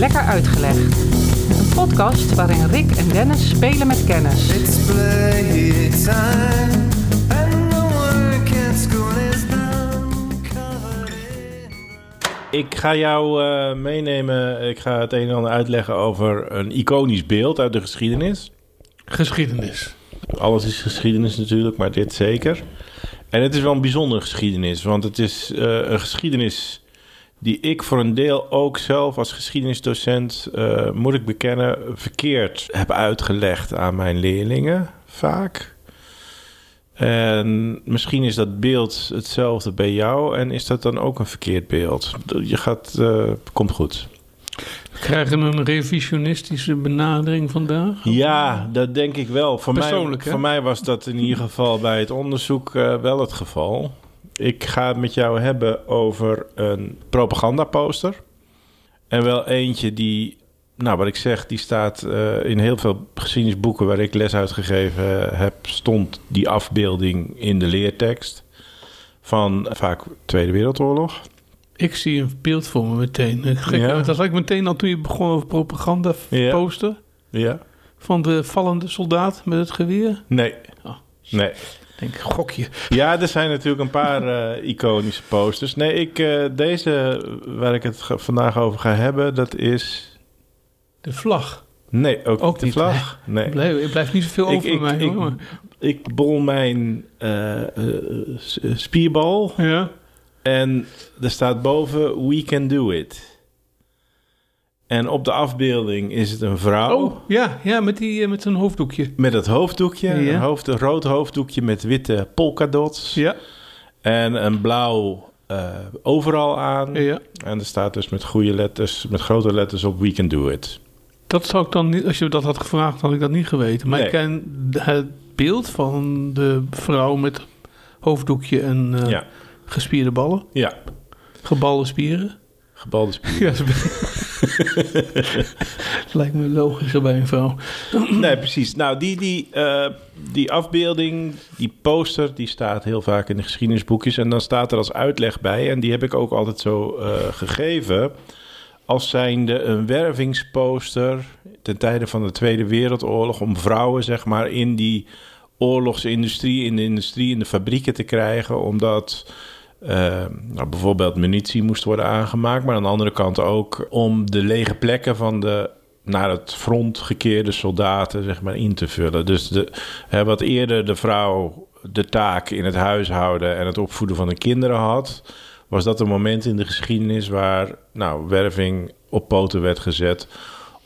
Lekker Uitgelegd. Een podcast waarin Rick en Dennis spelen met kennis. It's playtime, and the work at school is now covered in. Ik ga jou eh, meenemen, ik ga het een en ander uitleggen over een iconisch beeld uit de geschiedenis. Geschiedenis. Alles is geschiedenis natuurlijk, maar dit zeker. En het is wel een bijzondere geschiedenis, want het is eh, een geschiedenis die ik voor een deel ook zelf als geschiedenisdocent, eh, moet ik bekennen, verkeerd heb uitgelegd aan mijn leerlingen, vaak. En misschien is dat beeld hetzelfde bij jou en is dat dan ook een verkeerd beeld. Je gaat, eh, komt goed. We krijgen een revisionistische benadering vandaag. Ja, dat denk ik wel. Voor, mij, Persoonlijk, hè? voor mij was dat in ieder geval bij het onderzoek eh, wel het geval. Ik ga het met jou hebben over een propagandaposter. En wel eentje die, nou wat ik zeg, die staat eh, in heel veel geschiedenisboeken waar ik les uitgegeven heb, stond die afbeelding in de leertekst van vaak Tweede Wereldoorlog. Ik zie een beeld voor me meteen. Eh, Gek, Ja. Dat had ik meteen al toen je begon over propaganda Ja. poster. Ja? Van de vallende soldaat met het geweer. Nee. Oh. Nee. Denk, gokje. Ja, er zijn natuurlijk een paar eh, iconische posters. Nee, ik, eh, deze waar ik het vandaag over ga hebben, dat is... De vlag. Nee, ook, de niet, vlag. Nee. Ik blijf, ik blijf niet zoveel over ik, mij. ik, hoor. ik bol mijn eh, spierbal Ja. en er staat boven We can do it. En op de afbeelding is het een vrouw Oh, ja, ja met, die, eh, met zo'n hoofddoekje. met het hoofddoekje. Ja. Een, hoofd, een rood hoofddoekje met witte polkadots. Ja, En een blauw eh, overal aan. ja. En er staat dus met goede letters, met grote letters op We Can Do It. Dat zou ik dan niet, als je dat had gevraagd, had ik dat niet geweten. Maar Nee. ik ken het beeld van de vrouw met hoofddoekje en eh, Ja, gespierde ballen. ja. Gebalde spieren. Gebalde spier. Ja, lijkt me logischer bij een vrouw. Nee, precies. Nou, die, die, eh, die afbeelding, die poster, die staat heel vaak in de geschiedenisboekjes. En dan staat er als uitleg bij, en die heb ik ook altijd zo eh, gegeven... als zijnde een wervingsposter ten tijde van de Tweede Wereldoorlog... om vrouwen, zeg maar, in die oorlogsindustrie, in de industrie, in de fabrieken te krijgen... omdat... eh, nou, bijvoorbeeld munitie moest worden aangemaakt, maar aan de andere kant ook om de lege plekken van de naar het front gekeerde soldaten zeg maar, in te vullen. Dus de, hè, wat eerder de vrouw de taak in het huishouden en het opvoeden van de kinderen had, was dat een moment in de geschiedenis waar nou, werving op poten werd gezet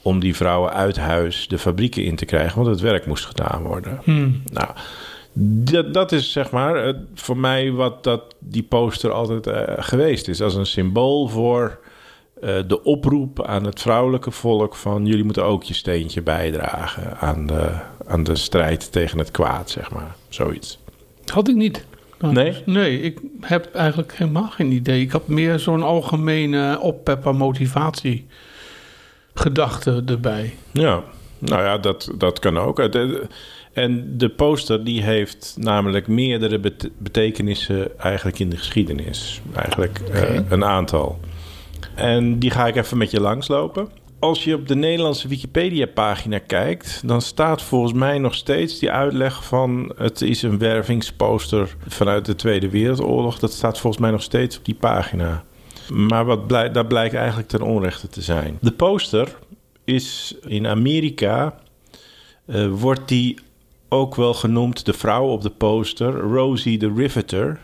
om die vrouwen uit huis de fabrieken in te krijgen, want het werk moest gedaan worden. Hmm. Nou, dat, dat is zeg maar voor mij wat dat, die poster altijd eh, geweest is. Als een symbool voor eh, de oproep aan het vrouwelijke volk van... jullie moeten ook je steentje bijdragen aan de, aan de strijd tegen het kwaad, zeg maar. Zoiets. Had ik niet. Nee? Nee, ik heb eigenlijk helemaal geen idee. Ik had meer zo'n algemene oppepper motivatie gedachte erbij. Ja, nou ja, dat, dat kan ook. En de poster die heeft namelijk meerdere bet- betekenissen eigenlijk in de geschiedenis. Eigenlijk eh, een aantal. En die ga ik even met je langslopen. Als je op de Nederlandse Wikipedia-pagina kijkt, dan staat volgens mij nog steeds die uitleg van het is een wervingsposter vanuit de Tweede Wereldoorlog. Dat staat volgens mij nog steeds op die pagina. Maar wat blij, dat blijkt eigenlijk ten onrechte te zijn. De poster is in Amerika, eh, wordt die ook wel genoemd, de vrouw op de poster, Rosie the Riveter.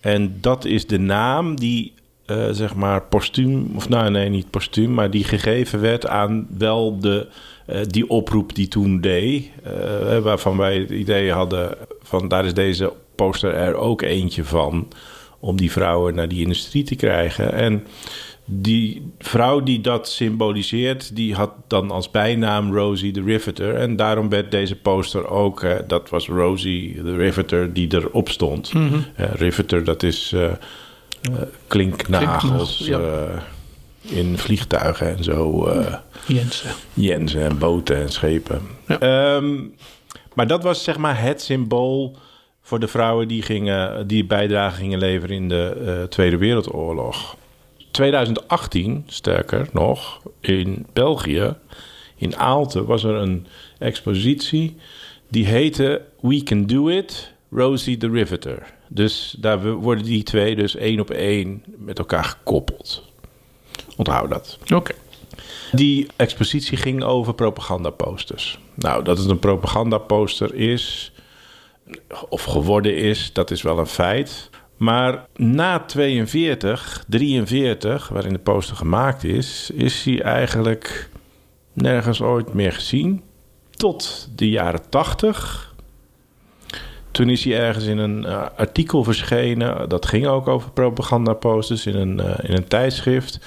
En dat is de naam die, eh, zeg maar, postuum, of nou nee, niet postuum, maar die gegeven werd aan wel de, eh, die oproep die toen deed. eh, waarvan wij het idee hadden van daar is deze poster er ook eentje van. Om die vrouwen naar die industrie te krijgen. En die vrouw die dat symboliseert, die had dan als bijnaam Rosie the Riveter. En daarom werd deze poster ook, eh, dat was Rosie the Riveter die erop stond. Eh, riveter, dat is eh, eh, klinknagels ja. in vliegtuigen en zo. Jensen. Jensen en boten en schepen. Ja. Ehm, maar dat was zeg maar het symbool voor de vrouwen die, gingen, die bijdrage gingen leveren in de Tweede Wereldoorlog. 2018, sterker nog, in België, in Aalten, was er een expositie die heette We Can Do It, Rosie the Riveter. Dus daar worden die twee dus één op één met elkaar gekoppeld. Onthoud dat. Oké. Die expositie ging over propagandaposters. Nou, dat het een propagandaposter is, of geworden is, dat is wel een feit. Maar na 42, 43, waarin de poster gemaakt is, is hij eigenlijk nergens ooit meer gezien. Tot de jaren 80. Toen is hij ergens in een eh, artikel verschenen. Dat ging ook over propagandaposters in een, eh, in een tijdschrift.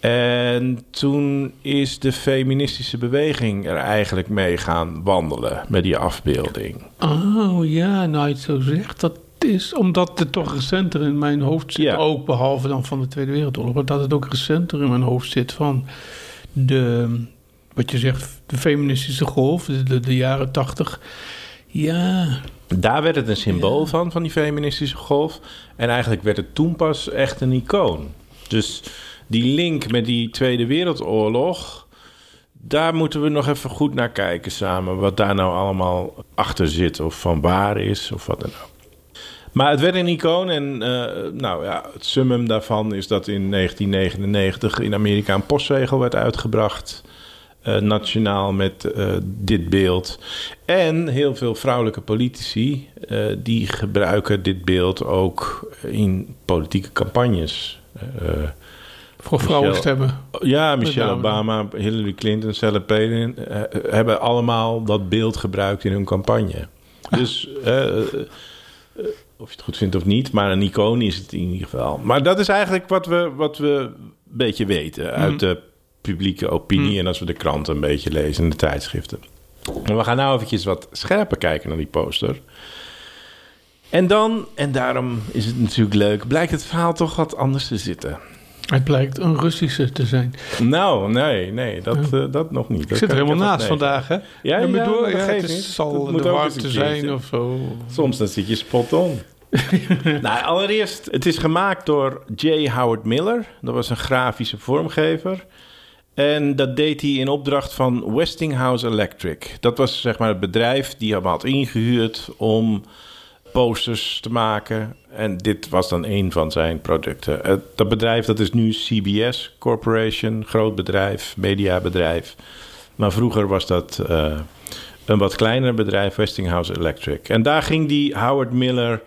En toen is de feministische beweging er eigenlijk mee gaan wandelen met die afbeelding. Oh ja, nou je het zo zegt. Dat is omdat het toch recenter in mijn hoofd zit. Ja. Ook behalve dan van de Tweede Wereldoorlog. Maar dat het ook recenter in mijn hoofd zit van de, wat je zegt, de feministische golf. De, de, de jaren tachtig. Ja, Daar werd het een symbool van, van die feministische golf. En eigenlijk werd het toen pas echt een icoon. Dus die link met die Tweede Wereldoorlog... daar moeten we nog even goed naar kijken samen. Wat daar nou allemaal achter zit. Of van waar is, of wat dan ook. Maar het werd een icoon en eh, nou ja, het summum daarvan is dat in 1999 in Amerika een postzegel werd uitgebracht. eh, nationaal met eh, dit beeld. En heel veel vrouwelijke politici die gebruiken dit beeld ook in politieke campagnes. Voor vrouwenstemmen. ja, Michelle. Obama, Hillary Clinton, Sarah Palin hebben allemaal dat beeld gebruikt in hun campagne. Dus of je het goed vindt of niet, maar een icoon is het in ieder geval. Maar dat is eigenlijk wat we, wat we een beetje weten uit de publieke opinie en als we de kranten een beetje lezen en de tijdschriften. Maar we gaan nou eventjes wat scherper kijken naar die poster. En dan, en daarom is het natuurlijk leuk, blijkt het verhaal toch wat anders te zitten. Het blijkt een Russische te zijn. Nou, nee, nee, dat, eh, dat nog niet. Ik zit er helemaal naast vandaag, hè? Ja, ja, geeft het is- zal Dat de warmte zijn of zo. Soms dan zit je spot on. nou, allereerst, het is gemaakt door J. Howard Miller. Dat was een grafische vormgever. En dat deed hij in opdracht van Westinghouse Electric. Dat was zeg maar het bedrijf die hem had ingehuurd om posters te maken. En dit was dan een van zijn producten. Dat bedrijf dat is nu CBS Corporation, groot bedrijf, mediabedrijf. Maar vroeger was dat eh, een wat kleiner bedrijf, Westinghouse Electric. En daar ging die Howard Miller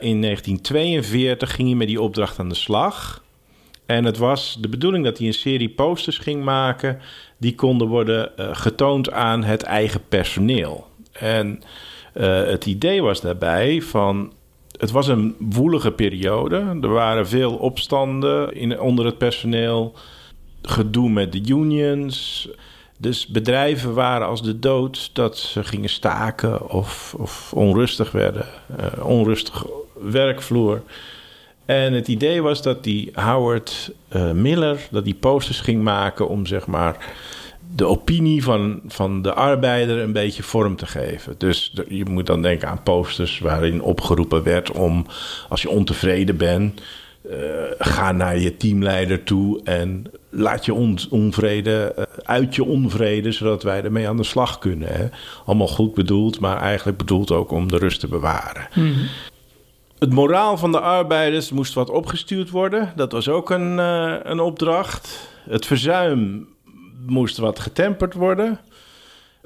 in 1942 ging hij met die opdracht aan de slag. En het was de bedoeling dat hij een serie posters ging maken. Die konden worden eh, getoond aan het eigen personeel. En eh, het idee was daarbij van. Het was een woelige periode. Er waren veel opstanden in, onder het personeel. Gedoe met de unions. Dus bedrijven waren als de dood dat ze gingen staken of, of onrustig werden. Eh, onrustig werkvloer. En het idee was dat die Howard eh, Miller, dat die posters ging maken om zeg maar de opinie van, van de arbeider een beetje vorm te geven. Dus je moet dan denken aan posters waarin opgeroepen werd om als je ontevreden bent, ga naar je teamleider toe en laat je on- onvrede eh, uit je onvrede, zodat wij ermee aan de slag kunnen. Hè? Allemaal goed bedoeld, maar eigenlijk bedoeld ook om de rust te bewaren. Het moraal van de arbeiders moest wat opgestuurd worden. Dat was ook een, eh, een opdracht. Het verzuim moest wat getemperd worden.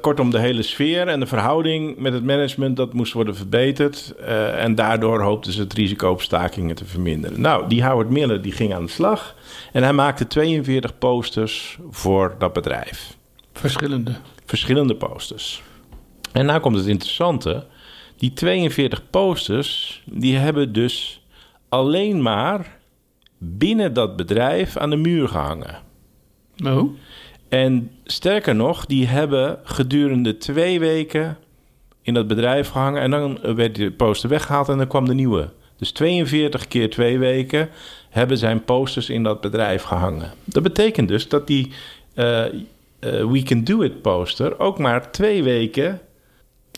Kortom, de hele sfeer en de verhouding met het management... dat moest worden verbeterd. Eh, en daardoor hoopten ze het risico op stakingen te verminderen. Nou, die Howard Miller die ging aan de slag. En hij maakte 42 posters voor dat bedrijf Verschillende. verschillende posters. En nou komt het interessante. Die 42 posters, die hebben dus alleen maar binnen dat bedrijf aan de muur gehangen. Oh, En sterker nog, die hebben gedurende twee weken in dat bedrijf gehangen. En dan werd de poster weggehaald en dan kwam de nieuwe. Dus 42 keer twee weken hebben zijn posters in dat bedrijf gehangen. Dat betekent dus dat die eh, We Can Do It poster ook maar twee weken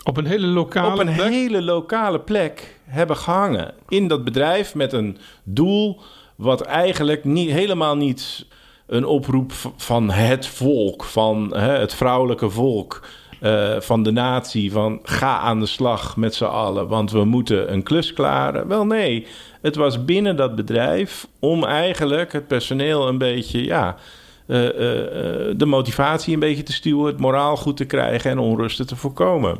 op een hele lokale op een plek? hele lokale plek hebben gehangen. In dat bedrijf met een doel Wat eigenlijk niet, helemaal niet een oproep van het volk, van hè, het vrouwelijke volk, eh, van de natie, van ga aan de slag met z'n allen, want we moeten een klus klaren. Wel nee, het was binnen dat bedrijf om eigenlijk het personeel een beetje, ja, eh, eh, de motivatie een beetje te stuwen, het moraal goed te krijgen en onrusten te voorkomen.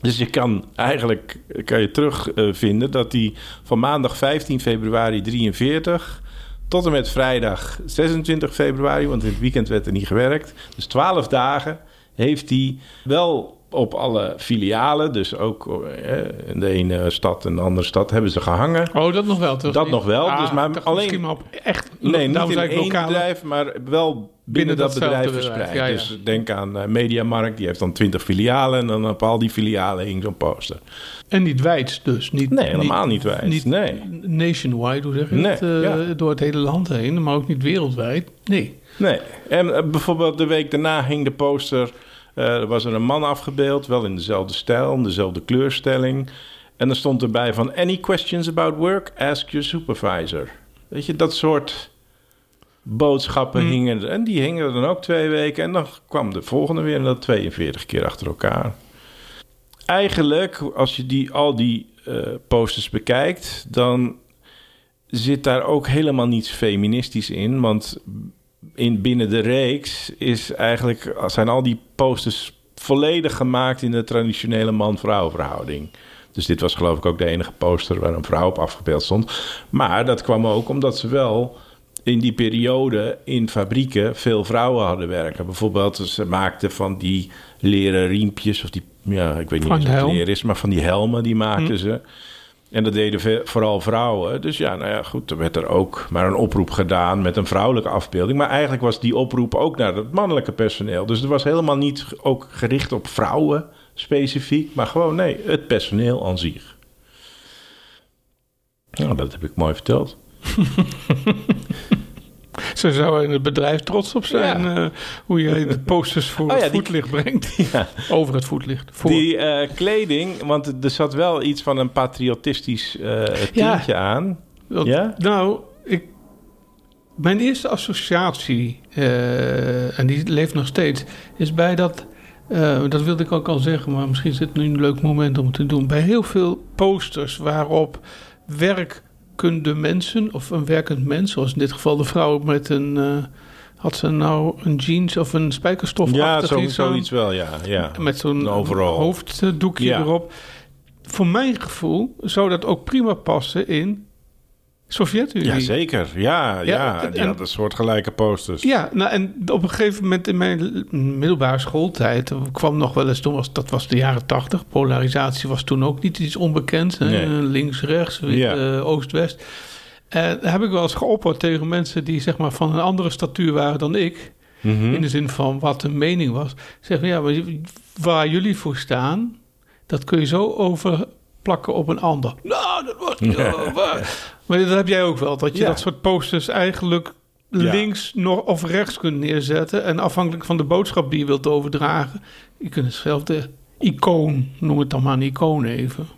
Dus je kan eigenlijk kan je terugvinden dat die van maandag 15 februari 43 tot en met vrijdag 26 februari, want in het weekend werd er niet gewerkt. Dus 12 dagen heeft hij wel op alle filialen, dus ook eh, in de ene stad en de andere stad, hebben ze gehangen. Oh, dat nog wel, toch? Dat nog wel, dus maar ik dacht alleen- Misschien maar op echt... Nee, niet in één lokale- bedrijf, maar wel binnen, Binnen dat bedrijf verspreid. ja, ja. Dus denk aan eh, Mediamarkt, die heeft dan 20 filialen... en dan op al die filialen hing zo'n poster. En niet wijd dus. Niet, Nee, helemaal niet wijd. Niet Nee. nationwide, hoe zeg je Nee, het? Eh, ja. Door het hele land heen, maar ook niet wereldwijd. Nee. Nee, en bijvoorbeeld de week daarna hing de poster... eh, er was er een man afgebeeld, wel in dezelfde stijl... in dezelfde kleurstelling. En er stond erbij van... Any questions about work? Ask your supervisor. Weet je, dat soort boodschappen Hmm. hingen er. En die hingen er dan ook twee weken. En dan kwam de volgende weer en dat 42 keer achter elkaar. Eigenlijk, als je die, al die eh, posters bekijkt... dan zit daar ook helemaal niets feministisch in. Want in, binnen de reeks is eigenlijk, zijn al die posters volledig gemaakt in de traditionele man-vrouw verhouding. Dus dit was geloof ik ook de enige poster waar een vrouw op afgebeeld stond. Maar dat kwam ook omdat ze wel in die periode in fabrieken veel vrouwen hadden werken. Bijvoorbeeld, ze maakten van die leren riempjes, of die, ja, ik weet niet wat het leer is, maar van die helmen die maakten Hm. ze. En dat deden vooral vrouwen. Dus ja, nou ja, goed, er werd er ook maar een oproep gedaan met een vrouwelijke afbeelding. Maar eigenlijk was die oproep ook naar het mannelijke personeel. Dus het was helemaal niet ook gericht op vrouwen specifiek, maar gewoon nee, het personeel aan zich. Nou, dat heb ik mooi verteld. Ze zouden in het bedrijf trots op zijn Ja. eh, hoe jij de posters voor Oh ja, het die- voetlicht brengt. Ja. Over het voetlicht. Voor. Die eh, kleding, want er zat wel iets van een patriotistisch eh tintje aan. Dat- Ja? Nou, ik, mijn eerste associatie, en die leeft nog steeds, is bij dat. dat wilde ik ook al zeggen, maar misschien is het nu een leuk moment om het te doen. Bij heel veel posters waarop werkende mensen, of een werkend mens, zoals in dit geval de vrouw met een. eh, had ze nou een jeans of een spijkerstof Ja, zo, iets aan? zoiets wel, ja. ja. Met zo'n hoofddoekje Ja. erop. Voor mijn gevoel zou dat ook prima passen in Sovjet-Unie. Ja, zeker. Ja, ja, en- die hadden soortgelijke posters. Ja, nou en op een gegeven moment in mijn middelbare schooltijd kwam nog wel eens, toen was, dat was de jaren tachtig, polarisatie was toen ook niet iets onbekends. Nee. Links, rechts, Ja. eh, oost, west. En heb ik wel eens geopperd tegen mensen die zeg maar van een andere statuur waren dan ik. Mhm. In de zin van wat de mening was. Zeggen ja, maar waar jullie voor staan, dat kun je zo overplakken op een ander. Nou, dat was niet zo waar. Maar dat heb jij ook wel, dat je Ja. dat soort posters eigenlijk Ja. links nog of rechts kunt neerzetten. En afhankelijk van de boodschap die je wilt overdragen, je kunt hetzelfde icoon, noem het dan maar een icoon even.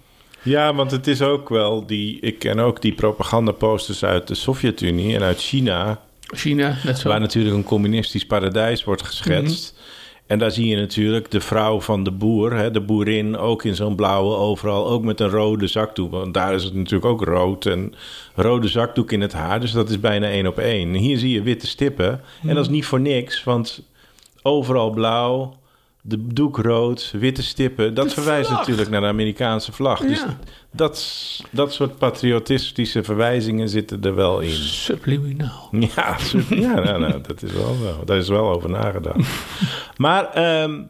Ja, want het is ook wel die... Ik ken ook die propagandaposters uit de Sovjet-Unie en uit China... China, net zo. waar natuurlijk een communistisch paradijs wordt geschetst. Mhm. En daar zie je natuurlijk de vrouw van de boer, hè, de boerin, ook in zo'n blauwe overal, ook met een rode zakdoek. Want daar is het natuurlijk ook rood en rode zakdoek in het haar, dus dat is bijna één op één. Hier zie je witte stippen en dat is niet voor niks, want overal blauw, de doek rood, witte stippen, dat De verwijst vlag. natuurlijk naar de Amerikaanse vlag. Dus Ja. dat, dat soort patriotistische verwijzingen zitten er wel in. Subliminaal. Ja, ja nou, nou, dat is wel zo. Daar is wel over nagedacht. maar ehm,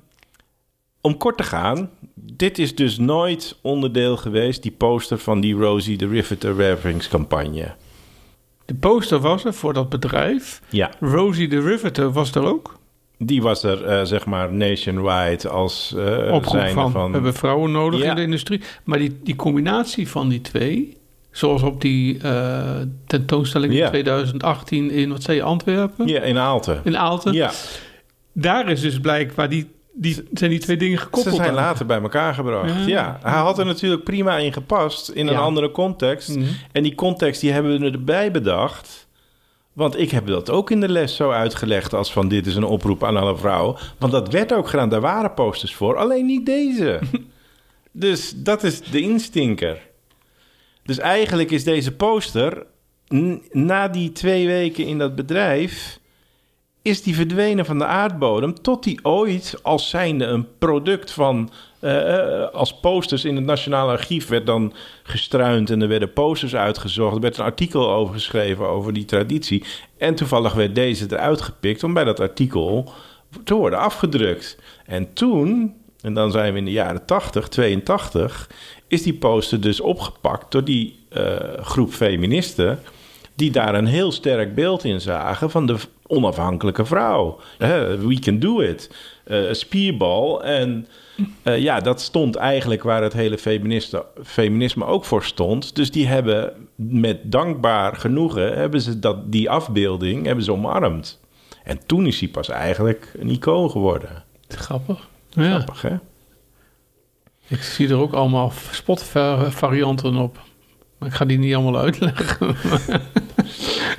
om kort te gaan, dit is dus nooit onderdeel geweest, die poster van die Rosie the Riveter wervingscampagne. De poster was er voor dat bedrijf. Ja, Rosie the Riveter was er ook. Die was er eh, zeg maar nationwide als eh oproep zijnde van, van... we hebben vrouwen nodig Ja. in de industrie. Maar die, die combinatie van die twee, zoals op die eh, tentoonstelling Ja. in 2018 in, wat zei je, Antwerpen? Ja, in Aalten. In Aalten. Ja, Daar is dus blijkbaar die, die, zijn die twee dingen ze gekoppeld. zijn aan. later bij elkaar gebracht. Ja. Ja. hij had er natuurlijk prima in gepast in een andere context. Mhm. En die context die hebben we erbij bedacht Want ik heb dat ook in de les zo uitgelegd als van dit is een oproep aan alle vrouwen. Want dat werd ook gedaan, daar waren posters voor, alleen niet deze. dus dat is de instinker. Dus eigenlijk is deze poster, na die twee weken in dat bedrijf, is die verdwenen van de aardbodem tot die ooit als zijnde een product van... eh, eh, als posters in het Nationaal Archief werd dan gestruind en er werden posters uitgezocht. Er werd een artikel over geschreven over die traditie. En toevallig werd deze eruit gepikt om bij dat artikel te worden afgedrukt. En toen, en dan zijn we in de jaren 80, 82, is die poster dus opgepakt door die eh, groep feministen die daar een heel sterk beeld in zagen van de onafhankelijke vrouw. We can do it. Spierbal. En eh, ja, dat stond eigenlijk waar het hele feminisme ook voor stond. Dus die hebben met dankbaar genoegen, hebben ze dat, die afbeelding hebben ze omarmd. En toen is hij pas eigenlijk een icoon geworden. Grappig. Ja, Grappig, hè? ik zie er ook allemaal spotvarianten op. Maar ik ga die niet allemaal uitleggen.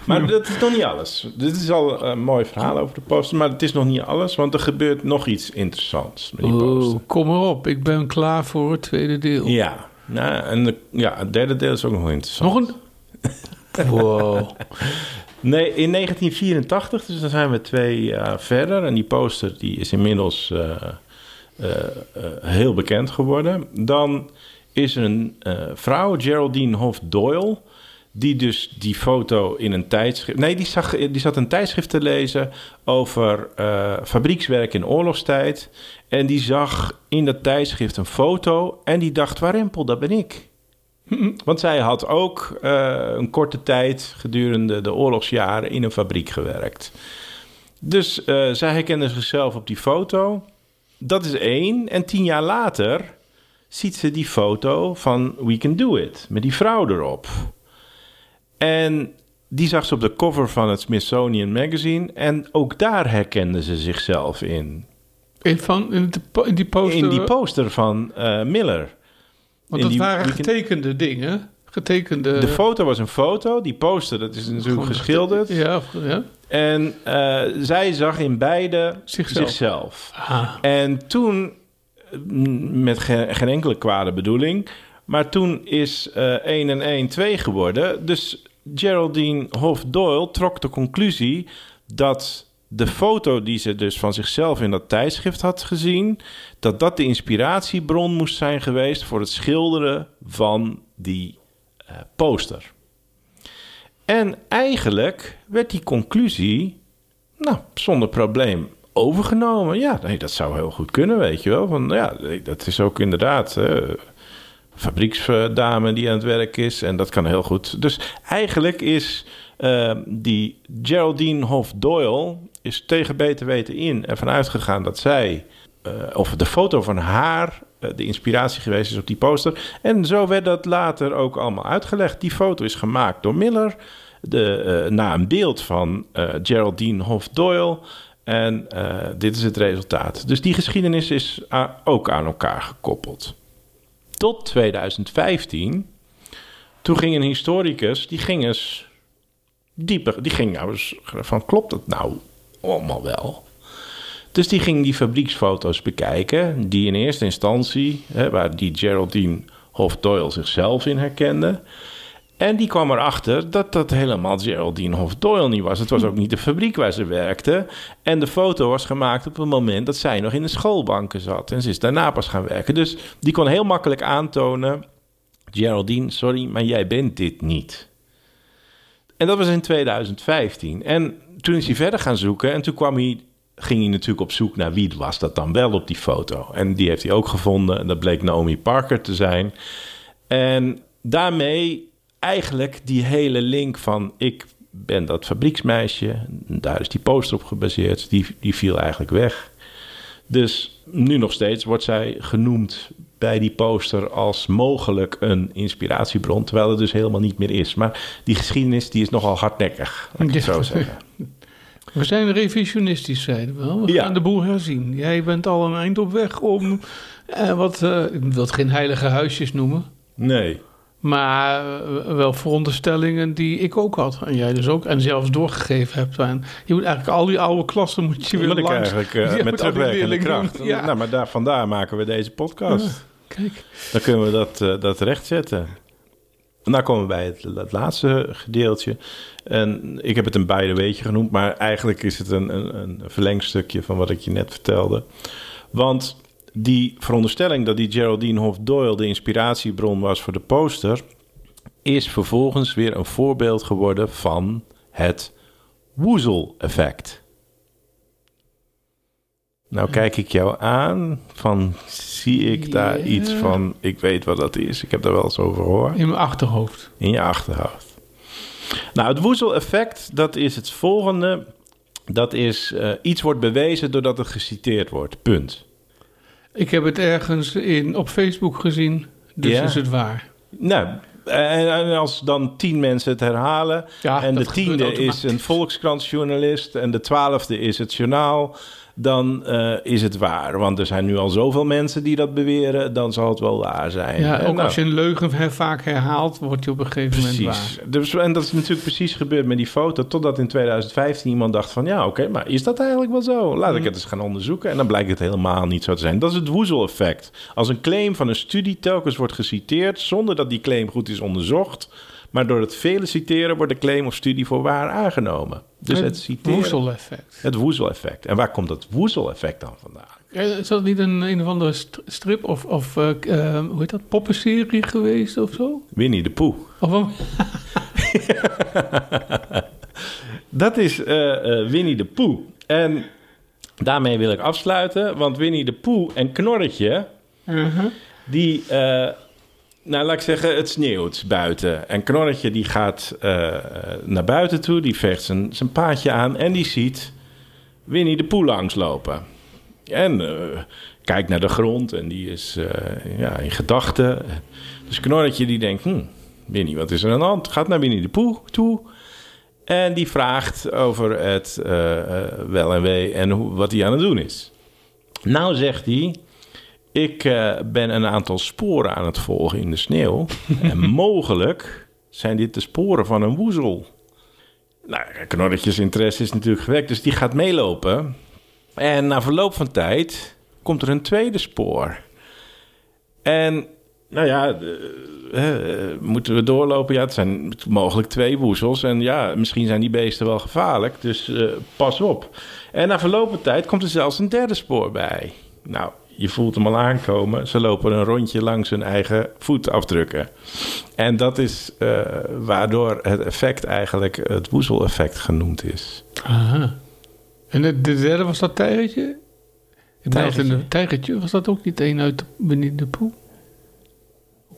Maar dat is nog niet alles. Dit is al een mooi verhaal over de poster, maar het is nog niet alles, want er gebeurt nog iets interessants met die poster. Oh, kom erop. Ik ben klaar voor het tweede deel. Ja, nou, en de, ja, het derde deel is ook nog interessant. Nog een... Wow. Nee, in 1984, dus dan zijn we twee jaar verder. En die poster die is inmiddels eh, eh, eh, heel bekend geworden. Dan is er een vrouw, Geraldine Hof Doyle... die dus die foto in een tijdschrift... Nee, die, zag, die zat een tijdschrift te lezen over eh, fabriekswerk in oorlogstijd. En die zag in dat tijdschrift een foto... en die dacht, warempel, dat ben ik. Want zij had ook eh, een korte tijd gedurende de oorlogsjaren in een fabriek gewerkt. Dus eh, zij herkende zichzelf op die foto. Dat is één. En tien jaar later ziet ze die foto van We Can Do It. Met die vrouw erop. En die zag ze op de cover van het Smithsonian Magazine. En ook daar herkende ze zichzelf in. In, van, in, de po- in die poster. In die poster van eh, Miller. Want in dat die waren getekende dingen. Getekende... De foto was een foto. Die poster, dat is natuurlijk gewoon geschilderd. Ja, ja. En eh, zij zag in beide Zichzelf. zichzelf. Ah, En toen, mm, met geen, geen enkele kwade bedoeling... maar toen is eh 1 en 1 2 geworden. Dus Geraldine Hof Doyle trok de conclusie... dat de foto die ze dus van zichzelf in dat tijdschrift had gezien... dat dat de inspiratiebron moest zijn geweest... voor het schilderen van die eh, poster. En eigenlijk werd die conclusie, nou, zonder probleem overgenomen. Ja, nee, dat zou heel goed kunnen, weet je wel. Van, ja, dat is ook inderdaad eh, fabrieksdame die aan het werk is. En dat kan heel goed. Dus eigenlijk is eh, die Geraldine Hof Doyle... is tegen beter weten in ervan uitgegaan dat zij... eh, of de foto van haar eh, de inspiratie geweest is op die poster. En zo werd dat later ook allemaal uitgelegd. Die foto is gemaakt door Miller... De, eh, na een beeld van Geraldine Hof Doyle... En dit is het resultaat. Dus die geschiedenis is ook aan elkaar gekoppeld. Tot 2015, toen ging een historicus, die ging eens dieper, die ging nou eens van, klopt dat nou allemaal wel? Dus die ging die fabrieksfoto's bekijken, die in eerste instantie, hè, waar die Geraldine Hof Doyle zichzelf in herkende. En die kwam erachter dat dat helemaal Geraldine Hof Doyle niet was. Het was ook niet de fabriek waar ze werkte. En de foto was gemaakt op het moment dat zij nog in de schoolbanken zat. En ze is daarna pas gaan werken. Dus die kon heel makkelijk aantonen... Geraldine, sorry, maar jij bent dit niet. En dat was in 2015. En toen is hij verder gaan zoeken. En toen kwam hij, ging hij natuurlijk op zoek naar wie was dat dan wel op die foto. En die heeft hij ook gevonden. En dat bleek Naomi Parker te zijn. En daarmee eigenlijk die hele link van ik ben dat fabrieksmeisje, daar is die poster op gebaseerd, die, die viel eigenlijk weg. Dus nu nog steeds wordt zij genoemd bij die poster als mogelijk een inspiratiebron, terwijl het dus helemaal niet meer is. Maar die geschiedenis die is nogal hardnekkig, laat ik het Ja. zo zeggen. We zijn revisionistisch, zeiden we. We Ja. gaan de boel herzien. Jij bent al een eind op weg om... eh, wat, eh, ik wil het geen heilige huisjes noemen. Nee. Maar eh, wel veronderstellingen die ik ook had. En jij dus ook. En zelfs doorgegeven hebt. En je moet eigenlijk al die oude klassen moet je weer Moet ik langs. eigenlijk eh, met terugwerkende kracht. Ja. Nou, maar daar, vandaar maken we deze podcast. Kijk. Dan kunnen we dat, eh, dat rechtzetten. En dan komen we bij het, het laatste gedeeltje. En ik heb het een beide weetje genoemd, maar eigenlijk is het een, een, een verlengstukje van wat ik je net vertelde. Want die veronderstelling dat die Geraldine Hoff Doyle de inspiratiebron was voor de poster, is vervolgens weer een voorbeeld geworden van het woezel-effect. Nou kijk ik jou aan van, zie ik daar iets van, ik weet wat dat is, ik heb daar wel eens over gehoord, In mijn achterhoofd. in je achterhoofd. Nou, het woezel-effect, dat is het volgende. Dat is, eh, iets wordt bewezen doordat het geciteerd wordt, punt. Ik heb het ergens in, op Facebook gezien. Dus Ja. is het waar. Nou, en, als dan tien mensen het herhalen... Ja, en de tiende is een Volkskrantjournalist... en de twaalfde is het journaal... dan eh, is het waar. Want er zijn nu al zoveel mensen die dat beweren... dan zal het wel waar zijn. Ja, En ook nou, als je een leugen vaak herhaalt, wordt je op een gegeven moment waar. Dus, en dat is natuurlijk precies gebeurd met die foto. Totdat in 2015 iemand dacht van... ja, oké, maar is dat eigenlijk wel zo? Laat Mm. ik het eens gaan onderzoeken. En dan blijkt het helemaal niet zo te zijn. Dat is het woezel-effect. Als een claim van een studie telkens wordt geciteerd... zonder dat die claim goed is onderzocht... maar door het vele citeren wordt de claim of studie voor waar aangenomen. Dus het citeren... Woezel-effect. Het woezel-effect. En waar komt dat woezel-effect dan vandaan? Is dat niet een, een of andere st- strip of, of eh, eh, hoe heet dat, poppenserie geweest of zo? Winnie de Poe. Of? Dat is eh, Winnie de Poe. En daarmee wil ik afsluiten, want Winnie de Poe en Knorretje, Uh-huh. die, nou laat ik zeggen, het sneeuwt buiten. En Knorretje die gaat eh, naar buiten toe, die veegt zijn, zijn paadje aan en die ziet Winnie de Poe langslopen. En eh, kijkt naar de grond en die is eh, ja, in gedachten. Dus Knorretje die denkt, hm, Winnie, wat is er aan de hand? Gaat naar Winnie de Poe toe. En die vraagt over het wel en wee en wat hij aan het doen is. Nou zegt hij, ik eh, ben een aantal sporen aan het volgen in de sneeuw. en mogelijk zijn dit de sporen van een woezel. Nou, Knorretjes interesse is natuurlijk gewekt, dus die gaat meelopen. En na verloop van tijd komt er een tweede spoor. En nou ja, eh, eh, moeten we doorlopen? Ja, het zijn mogelijk twee woezels. En ja, misschien zijn die beesten wel gevaarlijk. Dus pas op. En na verloop van tijd komt er zelfs een derde spoor bij. Nou, je voelt hem al aankomen. Ze lopen een rondje langs hun eigen voetafdrukken. En dat is eh, waardoor het effect eigenlijk het woezel-effect genoemd is. Aha. En de, de derde was dat tijgertje? Tijgertje. tijgertje. Was dat ook niet een uit de de Poe?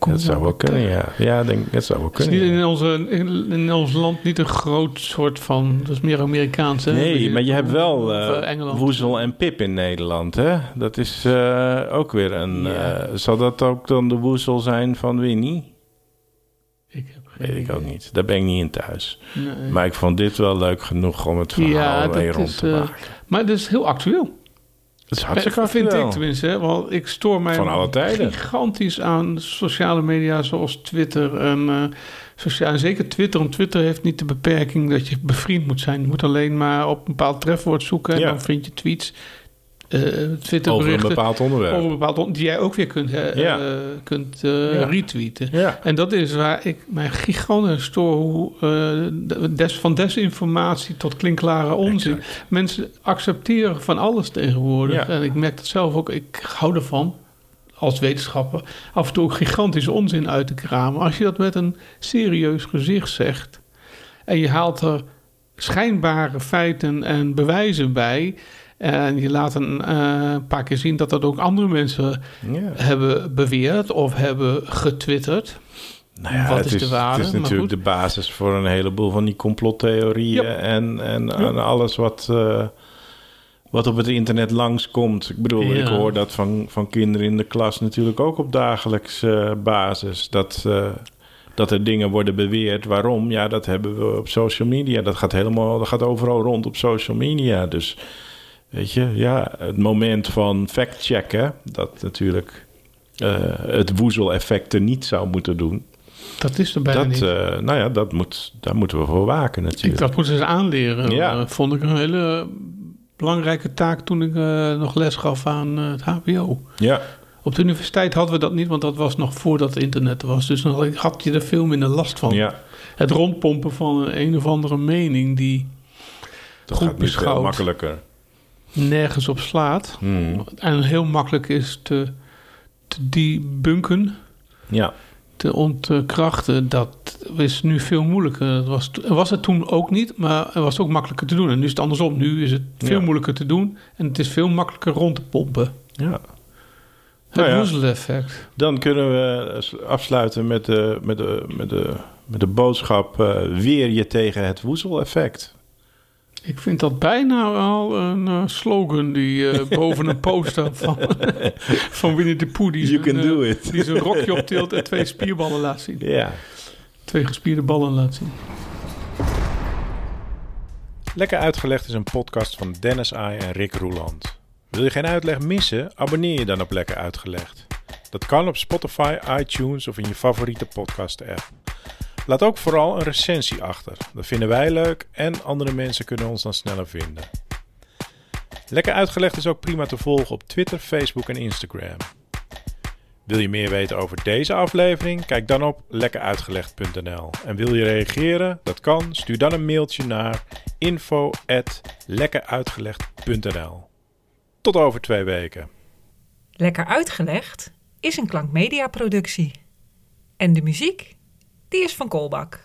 Dat zou wel kunnen, ja. Ja, denk, dat zou wel Het is kunnen. niet ja. in, onze, in, in ons land niet een groot soort van... Dat is meer Amerikaans, hè? Nee, maar je hebt wel Engeland. Woezel en Pip in Nederland, hè? Dat is eh, ook weer een... Ja. eh, zal dat ook dan de woezel zijn van Winnie? Ik heb geen Weet ik ook niet. Daar ben ik niet in thuis. Nee. Maar ik vond dit wel leuk genoeg om het verhaal Ja, mee dat rond is, te maken. Maar het is heel actueel. Is hartstikke vind ik tenminste. Hè? Want ik stoor mij Van alle tijden. gigantisch aan sociale media zoals Twitter. En, eh, sociaal, zeker Twitter. Want Twitter heeft niet de beperking dat je bevriend moet zijn. Je moet alleen maar op een bepaald trefwoord zoeken. En Ja. dan vind je tweets, Twitter Over een berichten. bepaald onderwerp. over een bepaald on- die jij ook weer kunt, Ja. eh, kunt eh, Ja. retweeten. Ja. En dat is waar ik mij gigantisch stoor hoe eh, des, van desinformatie tot klinkklare onzin. Mensen accepteren van alles tegenwoordig. En ik merk dat zelf ook. Ik hou ervan als wetenschapper af en toe ook gigantische onzin uit te kramen. Als je dat met een serieus gezicht zegt en je haalt er schijnbare feiten en bewijzen bij. En je laat een eh, paar keer zien dat dat ook andere mensen Ja. hebben beweerd of hebben getwitterd. Nou ja, Wat het is de waarde? Het is natuurlijk de basis voor een heleboel van die complottheorieën en, en, alles wat, eh, wat op het internet langskomt. Ik bedoel, Ja. ik hoor dat van, van kinderen in de klas natuurlijk ook op dagelijkse basis. Dat, eh, dat er dingen worden beweerd. Waarom? Ja, dat hebben we op social media. Dat gaat helemaal, dat gaat overal rond op social media. Dus weet je, ja, het moment van fact-checken, dat natuurlijk eh, het woezel-effect er niet zou moeten doen. Dat is er bijna Dat, niet. eh, nou ja, dat moet, daar moeten we voor waken ik, natuurlijk. dat moeten ze aanleren. Ja. Eh, vond ik een hele belangrijke taak toen ik nog les gaf aan het HBO. Ja, Op de universiteit hadden we dat niet, want dat was nog voordat het internet er was. Dus dan had je er veel minder last van. ja. Het rondpompen van een, een of andere mening die dat Goed gaat beschouwd. makkelijker. Nergens op slaat. Hmm. En heel makkelijk is te, te debunken, Ja, te ontkrachten. Dat is nu veel moeilijker. Dat was, was het toen ook niet, maar het was ook makkelijker te doen. En nu is het andersom. Nu is het veel Ja. moeilijker te doen en het is veel makkelijker rond te pompen. ja. Het Nou ja. woezeleffect. Dan kunnen we afsluiten met de, met de, met de, met de boodschap... eh, weer je tegen het woezeleffect. Ik vind dat bijna al een eh, slogan die eh, boven een poster van, van Winnie de Pooh... Die You zijn, can do it. Die zijn rokje optilt en twee spierballen laat zien. Ja. Twee gespierde ballen laat zien. Lekker Uitgelegd is een podcast van Dennis Ai en Rick Roeland. Wil je geen uitleg missen? Abonneer je dan op Lekker Uitgelegd. Dat kan op Spotify, iTunes of in je favoriete podcast-app. Laat ook vooral een recensie achter. Dat vinden wij leuk en andere mensen kunnen ons dan sneller vinden. Lekker Uitgelegd is ook prima te volgen op Twitter, Facebook en Instagram. Wil je meer weten over deze aflevering? Kijk dan op lekkeruitgelegd.nl. En wil je reageren? Dat kan. Stuur dan een mailtje naar info@lekkeruitgelegd.nl. Tot over twee weken. Lekker uitgelegd is een klankmedia productie. En de muziek, die is van Kolbak.